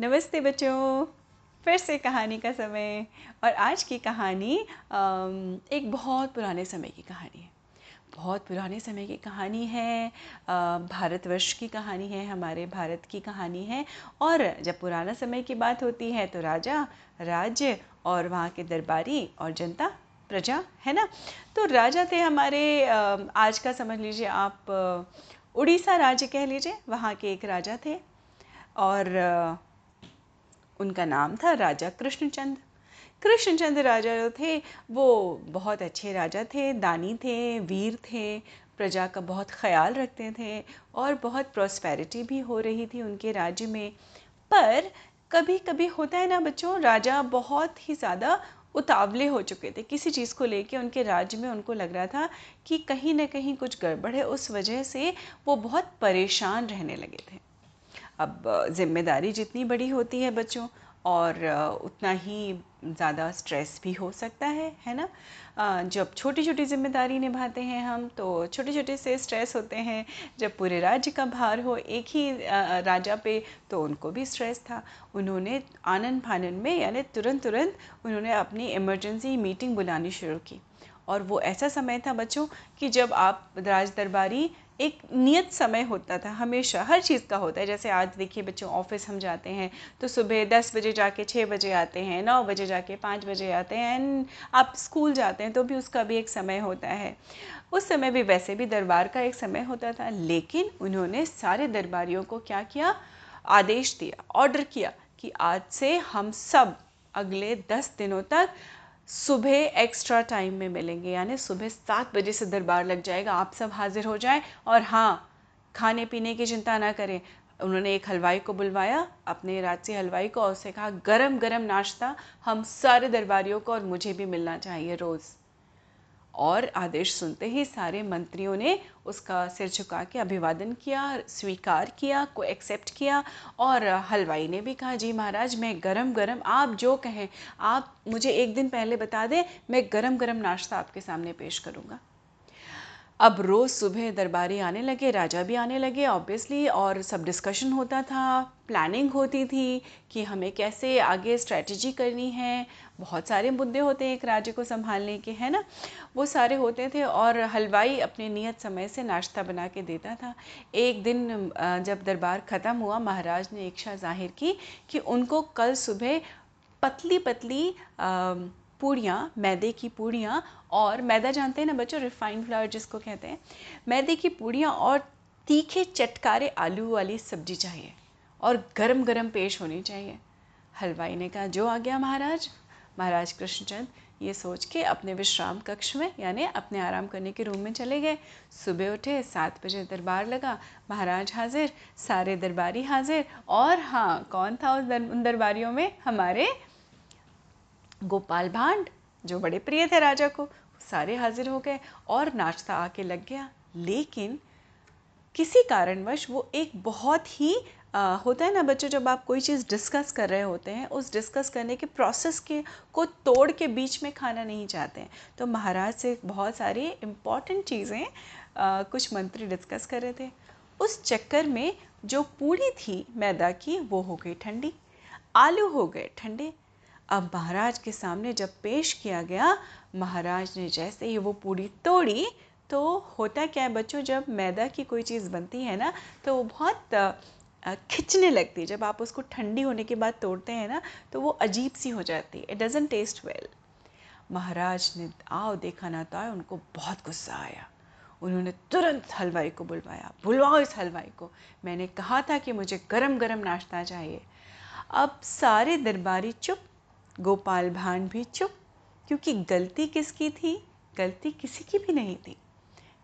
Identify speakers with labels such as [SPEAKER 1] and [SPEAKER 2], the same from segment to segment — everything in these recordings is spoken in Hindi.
[SPEAKER 1] नमस्ते बच्चों। फिर से कहानी का समय। और आज की कहानी एक बहुत पुराने समय की कहानी है। बहुत पुराने समय की कहानी है भारतवर्ष की कहानी है, हमारे भारत की कहानी है। और जब पुराना समय की बात होती है तो राजा, राज्य और वहाँ के दरबारी और जनता, प्रजा, है ना? तो राजा थे हमारे आज का समझ लीजिए आप उड़ीसा राज्य कह लीजिए, वहाँ के एक राजा थे। और उनका नाम था राजा कृष्णचंद। कृष्णचंद राजा जो थे, वो बहुत अच्छे राजा थे, दानी थे, वीर थे, प्रजा का बहुत ख्याल रखते थे और बहुत प्रॉस्पेरिटी भी हो रही थी उनके राज्य में। पर कभी कभी होता है ना बच्चों, राजा बहुत ही ज़्यादा उतावले हो चुके थे। किसी चीज़ को लेके उनके राज्य में उनको लग रहा था कि कहीं ना कहीं कुछ गड़बड़ है, उस वजह से वो बहुत परेशान रहने लगे थे। अब ज़िम्मेदारी जितनी बड़ी होती है बच्चों, और उतना ही ज़्यादा स्ट्रेस भी हो सकता है है ना? जब छोटी छोटी ज़िम्मेदारी निभाते हैं हम तो छोटे छोटे से स्ट्रेस होते हैं। जब पूरे राज्य का भार हो एक ही राजा पे तो उनको भी स्ट्रेस था। उन्होंने आनन फानन में, यानी तुरंत तुरंत उन्होंने अपनी इमरजेंसी मीटिंग बुलानी शुरू की। और वो ऐसा समय था बच्चों, कि जब आप राज दरबारी एक नियत समय होता था, हमेशा हर चीज़ का होता है। जैसे आज देखिए बच्चों, ऑफ़िस हम जाते हैं तो सुबह दस बजे जाके छः बजे आते हैं, नौ बजे जाके पाँच बजे आते हैं एंड आप स्कूल जाते हैं तो भी उसका भी एक समय होता है। उस समय भी वैसे भी दरबार का एक समय होता था, लेकिन उन्होंने सारे दरबारियों को क्या किया? आदेश दिया, ऑर्डर किया कि आज से हम सब अगले दस दिनों तक सुबह एक्स्ट्रा टाइम में मिलेंगे, यानी सुबह सात बजे से दरबार लग जाएगा, आप सब हाजिर हो जाएँ और हाँ खाने पीने की चिंता ना करें। उन्होंने एक हलवाई को बुलवाया, अपने राजसी हलवाई को और उससे कहा गरम गरम नाश्ता, हम सारे दरबारियों को और मुझे भी मिलना चाहिए रोज़। और आदेश सुनते ही सारे मंत्रियों ने उसका सिर झुका के अभिवादन किया, स्वीकार किया, को एक्सेप्ट किया और हलवाई ने भी कहा, जी महाराज, मैं गरम गरम आप जो कहें, आप मुझे एक दिन पहले बता दें, मैं गरम गरम नाश्ता आपके सामने पेश करूँगा। अब रोज़ सुबह दरबारी आने लगे राजा भी आने लगे ऑब्वियसली और सब डिस्कशन होता था प्लानिंग होती थी कि हमें कैसे आगे स्ट्रेटजी करनी है। बहुत सारे मुद्दे होते हैं एक राज्य को संभालने के है ना? वो सारे होते थे और हलवाई अपने नियत समय से नाश्ता बना के देता था। एक दिन जब दरबार ख़त्म हुआ महाराज ने इच्छा ज़ाहिर की कि उनको कल सुबह पतली पतली अम, पूड़ियाँ मैदे की पूड़ियाँ और मैदा जानते हैं ना बच्चों? रिफाइंड फ्लावर जिसको कहते हैं। मैदे की पूड़ियाँ और तीखे चटकारे आलू वाली सब्ज़ी चाहिए और गरम गरम पेश होनी चाहिए। हलवाई ने कहा जो आ गया महाराज? महाराज कृष्णचंद ये सोच के अपने विश्राम कक्ष में यानी अपने आराम करने के रूम में चले गए। सुबह उठे सात बजे दरबार लगा महाराज हाजिर सारे दरबारी हाजिर और हाँ कौन था उस दर, उन दरबारियों में? हमारे गोपाल भांड जो बड़े प्रिय थे राजा को सारे हाजिर हो गए और नाश्ता आके लग गया। लेकिन किसी कारणवश वो एक बहुत ही आ, होता है ना बच्चों जब आप कोई चीज़ डिस्कस कर रहे होते हैं उस डिस्कस करने के प्रोसेस के को तोड़ के बीच में खाना नहीं चाहते हैं। तो महाराज से बहुत सारी इंपॉर्टेंट चीज़ें कुछ मंत्री डिस्कस कर रहे थे। उस चक्कर में जो पूड़ी थी मैदा की वो हो गई ठंडी। आलू हो गए ठंडे। अब महाराज के सामने जब पेश किया गया, महाराज ने जैसे ही वो पूड़ी तोड़ी तो होता क्या है बच्चों, जब मैदा की कोई चीज़ बनती है ना तो वो बहुत खिंचने लगती है। जब आप उसको ठंडी होने के बाद तोड़ते हैं ना तो वो अजीब सी हो जाती है। इट डजेंट टेस्ट वेल महाराज ने, आओ देखा ना तो आए उनको बहुत गुस्सा आया। उन्होंने तुरंत हलवाई को बुलवाया। बुलवाओ इस हलवाई को। मैंने कहा था कि मुझे गरम गरम नाश्ता चाहिए। अब सारे दरबारी चुप गोपाल भांड भी चुप, क्योंकि गलती किसकी थी? गलती किसी की भी नहीं थी।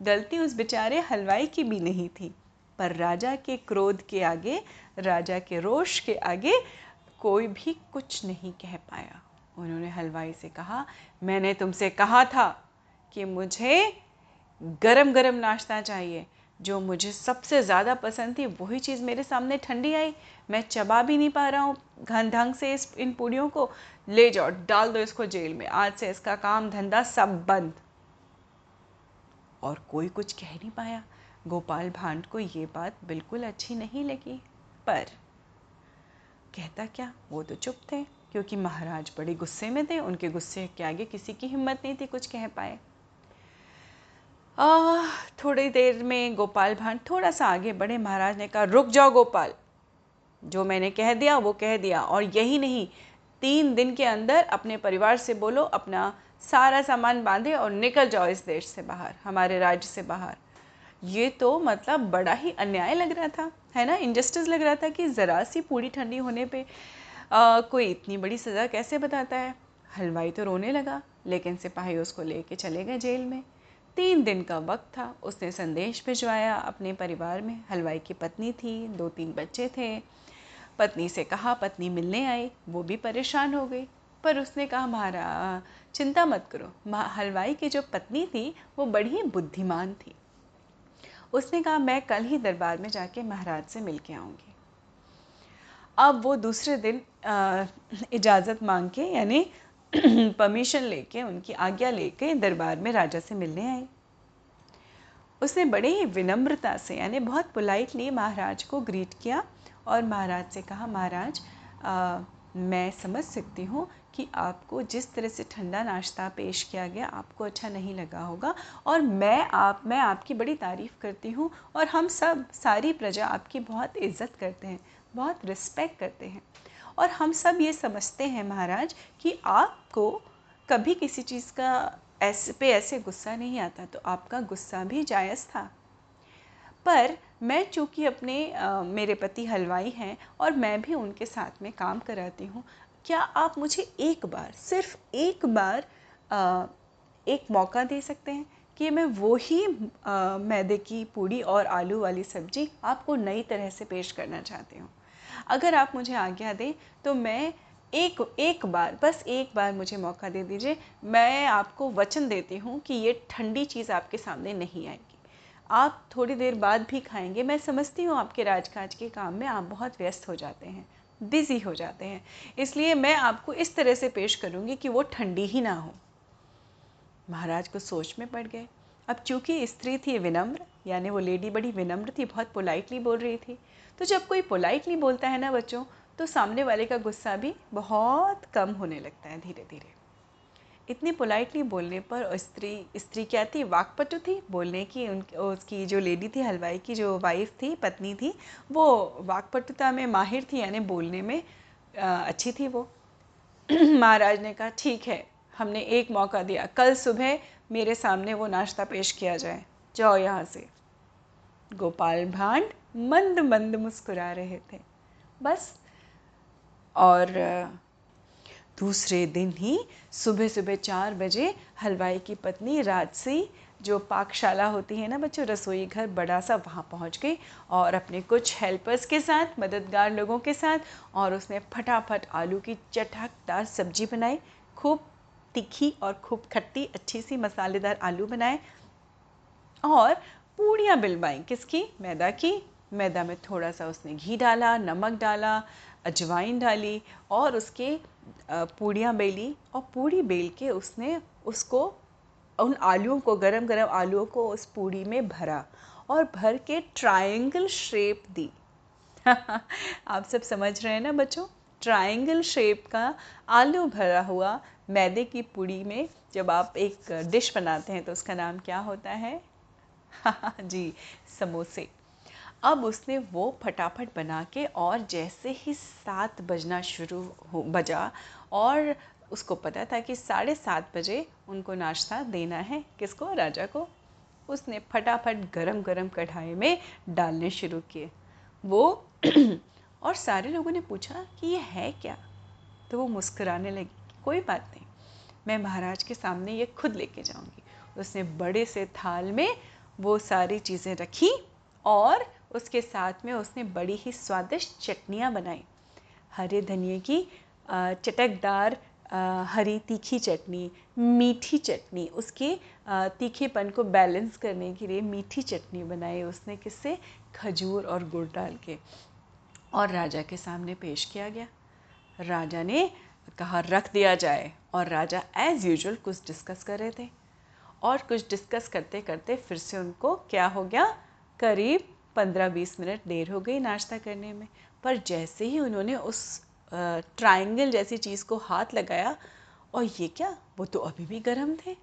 [SPEAKER 1] गलती उस बेचारे हलवाई की भी नहीं थी। पर राजा के क्रोध के आगे, राजा के रोष के आगे कोई भी कुछ नहीं कह पाया। उन्होंने हलवाई से कहा, मैंने तुमसे कहा था कि मुझे गरम गरम नाश्ता चाहिए। जो मुझे सबसे ज़्यादा पसंद थी, वही चीज़ मेरे सामने ठंडी आई। मैं चबा भी नहीं पा रहा हूँ घन ढंग से इस, इन पूड़ियों को। ले जाओ, डाल दो इसको जेल में। आज से इसका काम धंधा सब बंद। और कोई कुछ कह नहीं पाया। गोपाल भांड को ये बात बिल्कुल अच्छी नहीं लगी। पर कहता क्या? वो तो चुप थे, क्योंकि महाराज बड़े गुस्से में थे। उनके गुस्से के आगे किसी की हिम्मत नहीं थी कुछ कह पाए। आ, थोड़ी देर में गोपाल भान थोड़ा सा आगे बढ़े। महाराज ने कहा रुक जाओ गोपाल। जो मैंने कह दिया वो कह दिया। और यही नहीं तीन दिन के अंदर अपने परिवार से बोलो अपना सारा सामान बांधे और निकल जाओ इस देश से बाहर हमारे राज्य से बाहर। ये तो मतलब बड़ा ही अन्याय लग रहा था है ना? इनजस्टिस लग रहा था कि ज़रा सी पूरी ठंडी होने पे आ, कोई इतनी बड़ी सज़ा कैसे बताता है? हलवाई तो रोने लगा लेकिन सिपाही उसको लेके चले गए जेल में। तीन दिन का वक्त था। उसने संदेश भिजवाया। अपने परिवार में हलवाई की पत्नी थी। दो तीन बच्चे थे। पत्नी से कहा, पत्नी मिलने आई। वो भी परेशान हो गई। पर उसने कहा महाराज चिंता मत करो। हलवाई की जो पत्नी थी, वो बड़ी बुद्धिमान थी। उसने कहा, मैं कल ही दरबार में जाके महाराज से मिल के आऊँगी। अब वो दूसरे दिन इजाज़त मांग के यानी परमिशन लेके, उनकी आज्ञा लेके दरबार में राजा से मिलने आई। उसने बड़े ही विनम्रता से, यानी बहुत पोलाइटली महाराज को ग्रीट किया और महाराज से कहा, महाराज मैं समझ सकती हूँ कि आपको जिस तरह से ठंडा नाश्ता पेश किया गया, आपको अच्छा नहीं लगा होगा और मैं आप, मैं आपकी बड़ी तारीफ़ करती हूँ और हम सब, सारी प्रजा आपकी बहुत इज़्ज़त करते हैं, बहुत रिस्पेक्ट करते हैं। और हम सब ये समझते हैं महाराज कि आपको कभी किसी चीज़ का ऐसे पे ऐसे गुस्सा नहीं आता तो आपका गुस्सा भी जायज़ था। पर मैं चूँकि अपने आ, मेरे पति हलवाई हैं और मैं भी उनके साथ में काम कराती हूँ क्या आप मुझे एक बार सिर्फ़ एक बार आ, एक मौका दे सकते हैं कि मैं वो ही मैदे की पूड़ी और आलू वाली सब्ज़ी आपको नई तरह से पेश करना चाहती हूँ? अगर आप मुझे आज्ञा दें तो मैं एक एक बार, बस एक बार मुझे मौका दे दीजिए। मैं आपको वचन देती हूँ कि ये ठंडी चीज़ आपके सामने नहीं आएगी। आप थोड़ी देर बाद भी खाएँगे। मैं समझती हूँ आपके राजकाज के काम में आप बहुत व्यस्त हो जाते हैं, बिज़ी हो जाते हैं। इसलिए मैं आपको इस तरह से पेश करूँगी कि वो ठंडी ही ना हो। महाराज को सोच में पड़ गए। अब चूँकि स्त्री थी विनम्र यानी वो लेडी बड़ी विनम्र थी बहुत पोलाइटली बोल रही थी तो जब कोई पोलाइटली बोलता है ना बच्चों तो सामने वाले का गुस्सा भी बहुत कम होने लगता है धीरे धीरे इतनी पोलाइटली बोलने पर स्त्री स्त्री क्या थी? वाकपटु थी। बोलने की उन उसकी जो लेडी थी हलवाई की जो वाइफ थी पत्नी थी वो वाकपटुता में माहिर थी यानी बोलने में आ, अच्छी थी वो। महाराज ने कहा ठीक है हमने एक मौका दिया। कल सुबह मेरे सामने वो नाश्ता पेश किया जाए। जाओ यहाँ से। गोपाल भांड मंद मंद मुस्कुरा रहे थे। बस। और, दूसरे दिन ही सुबह सुबह चार बजे हलवाई की पत्नी राजसी, जो पाकशाला होती है ना बच्चों, रसोई घर बड़ा सा वहाँ पहुँच गई और अपने कुछ हेल्पर्स के साथ, मददगार लोगों के साथ और उसने फटाफट आलू की चटकदार सब्ज़ी बनाई। खूब तीखी और खूब खट्टी, अच्छी सी मसालेदार आलू बनाए और पूड़ियाँ बिलवाई किसकी? मैदा की। मैदा में थोड़ा सा उसने घी डाला, नमक डाला, अजवाइन डाली और उसके पूड़ियाँ बेली और पूड़ी बेल के उसने उसको, उन आलूओं को गरम गरम आलूओं को उस पूड़ी में भरा और भर के ट्रायंगल शेप दी। आप सब समझ रहे हैं ना बच्चों? ट्रायंगल शेप का आलू भरा हुआ मैदे की पूड़ी में जब आप एक डिश बनाते हैं तो उसका नाम क्या होता है? जी, समोसे। अब उसने वो फटाफट बना के और जैसे ही सात बजना शुरू हो, बजा और उसको पता था कि साढ़े सात बजे उनको नाश्ता देना है। किसको? राजा को। उसने फटाफट गरम गरम कढ़ाई में डालने शुरू किए। वो और सारे लोगों ने पूछा कि ये है क्या? तो वो मुस्कराने लगी। कोई बात नहीं। मैं महाराज के सामने ये खुद लेके जाऊँगी। उसने बड़े से थाल में वो सारी चीज़ें रखी और उसके साथ में उसने बड़ी ही स्वादिष्ट चटनियाँ बनाई। हरे धनिए की चटकदार हरी तीखी चटनी, मीठी चटनी, उसके तीखेपन को बैलेंस करने के लिए मीठी चटनी बनाई उसने किससे? खजूर और गुड़ डाल के। और राजा के सामने पेश किया गया। राजा ने कहा रख दिया जाए। और राजा एज़ यूजुअल कुछ डिस्कस कर रहे थे। और कुछ डिस्कस करते करते फिर से उनको क्या हो गया? करीब पंद्रह बीस मिनट देर हो गई नाश्ता करने में। पर जैसे ही उन्होंने उस ट्रायंगल जैसी चीज़ को हाथ लगाया, और ये क्या? वो तो अभी भी गर्म थे।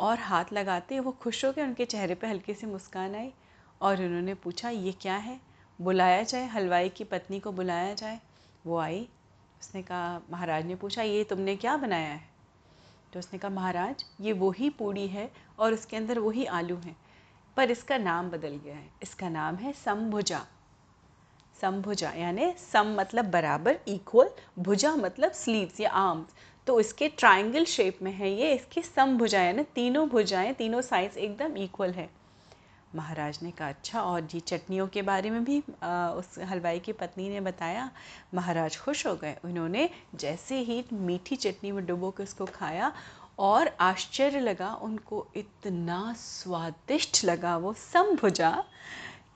[SPEAKER 1] और हाथ लगाते वो खुश हो गए। उनके चेहरे पे हल्की सी मुस्कान आई। और उन्होंने पूछा, ये क्या है? बुलाया जाए? हलवाई की पत्नी को बुलाया जाए? वो आई। उसने कहा, महाराज ने पूछा, ये तुमने क्या बनाया है? तो उसने कहा, महाराज, ये वही पूड़ी है और उसके अंदर वही आलू हैं, पर इसका नाम बदल गया है। इसका नाम है समभुजा समभुजा यानी सम मतलब बराबर इक्वल भुजा मतलब स्लीव्स या आर्म्स तो इसके ट्राइंगल शेप में है ये, इसकी समभुजा यानी तीनों भुजाएँ, तीनों साइज़ एकदम इक्वल है। महाराज ने कहा अच्छा और जी चटनियों के बारे में भी आ, उस हलवाई की पत्नी ने बताया महाराज खुश हो गए। उन्होंने जैसे ही मीठी चटनी में डुबो के उसको खाया और आश्चर्य लगा उनको इतना स्वादिष्ट लगा वो समभुजा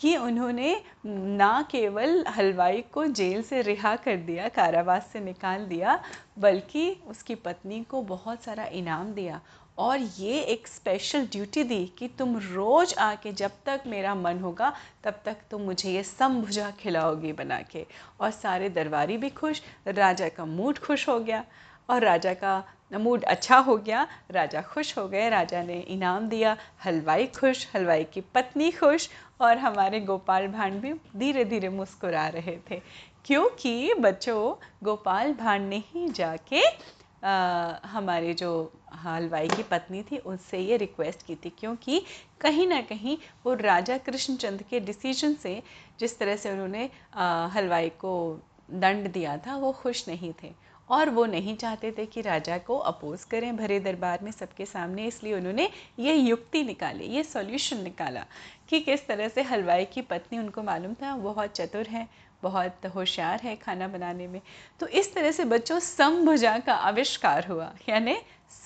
[SPEAKER 1] कि उन्होंने ना केवल हलवाई को जेल से रिहा कर दिया, कारावास से निकाल दिया, बल्कि उसकी पत्नी को बहुत सारा इनाम दिया। और ये एक स्पेशल ड्यूटी दी कि तुम रोज़ आके जब तक मेरा मन होगा, तब तक तुम मुझे ये समभुजा खिलाओगी बना के। और सारे दरबारी भी खुश, राजा का मूड खुश हो गया। और राजा का मूड अच्छा हो गया राजा खुश हो गए राजा ने इनाम दिया हलवाई खुश हलवाई की पत्नी खुश और हमारे गोपाल भांड भी धीरे धीरे मुस्कुरा रहे थे। क्योंकि बच्चों गोपाल भांड ने ही जाके आ, हमारे जो हलवाई की पत्नी थी उससे ये रिक्वेस्ट की थी क्योंकि कहीं ना कहीं वो राजा कृष्णचंद के डिसीज़न से जिस तरह से उन्होंने हलवाई को दंड दिया था वो खुश नहीं थे। और वो नहीं चाहते थे कि राजा को अपोज करें भरे दरबार में सबके सामने, इसलिए उन्होंने ये युक्ति निकाली, ये सॉल्यूशन निकाला कि किस तरह से हलवाई की पत्नी, उनको मालूम था बहुत चतुर है, बहुत होशियार है खाना बनाने में। तो इस तरह से बच्चों समभुजा का आविष्कार हुआ, यानी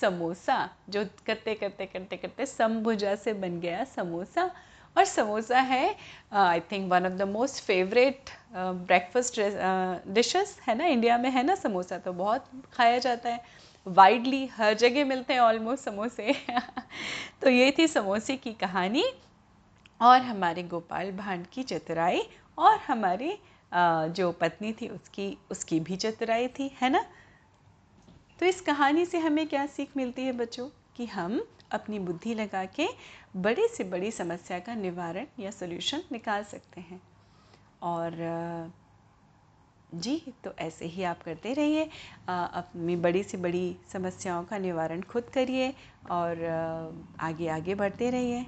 [SPEAKER 1] समोसा, जो करते करते करते करते समभुजा से बन गया समोसा। और समोसा है I think one of the most favourite breakfast dishes है ना इंडिया में है ना समोसा तो बहुत खाया जाता है। वाइडली हर जगह मिलते हैं ऑलमोस्ट समोसे। तो ये थी समोसे की कहानी और हमारे गोपाल भांड की चतुराई और हमारी uh, जो पत्नी थी उसकी उसकी भी चतुराई थी है ना? तो इस कहानी से हमें क्या सीख मिलती है बच्चों? कि हम अपनी बुद्धि लगा के बड़ी से बड़ी समस्या का निवारण या सॉल्यूशन निकाल सकते हैं। और जी तो ऐसे ही आप करते रहिए। अपनी बड़ी से बड़ी समस्याओं का निवारण खुद करिए और आगे आगे बढ़ते रहिए।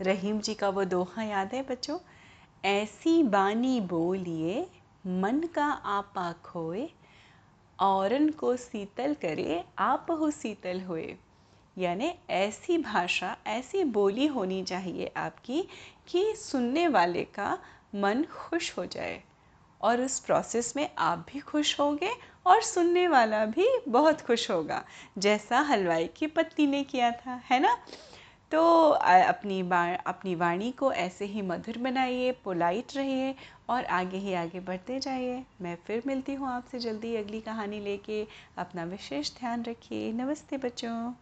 [SPEAKER 1] रहीम जी का वो दोहा याद है बच्चों? ऐसी बानी बोलिए, मन का आपा खोए, औरन को शीतल करे, आप हो शीतल होए। यानी ऐसी भाषा, ऐसी बोली होनी चाहिए आपकी कि सुनने वाले का मन खुश हो जाए। और उस प्रोसेस में आप भी खुश होंगे और सुनने वाला भी बहुत खुश होगा, जैसा हलवाई की पत्नी ने किया था, है ना? तो अपनी बा अपनी वाणी को ऐसे ही मधुर बनाइए पोलाइट रहिए और आगे ही आगे बढ़ते जाइए। मैं फिर मिलती हूँ आपसे जल्दी अगली कहानी लेके। अपना विशेष ध्यान रखिए। नमस्ते बच्चों।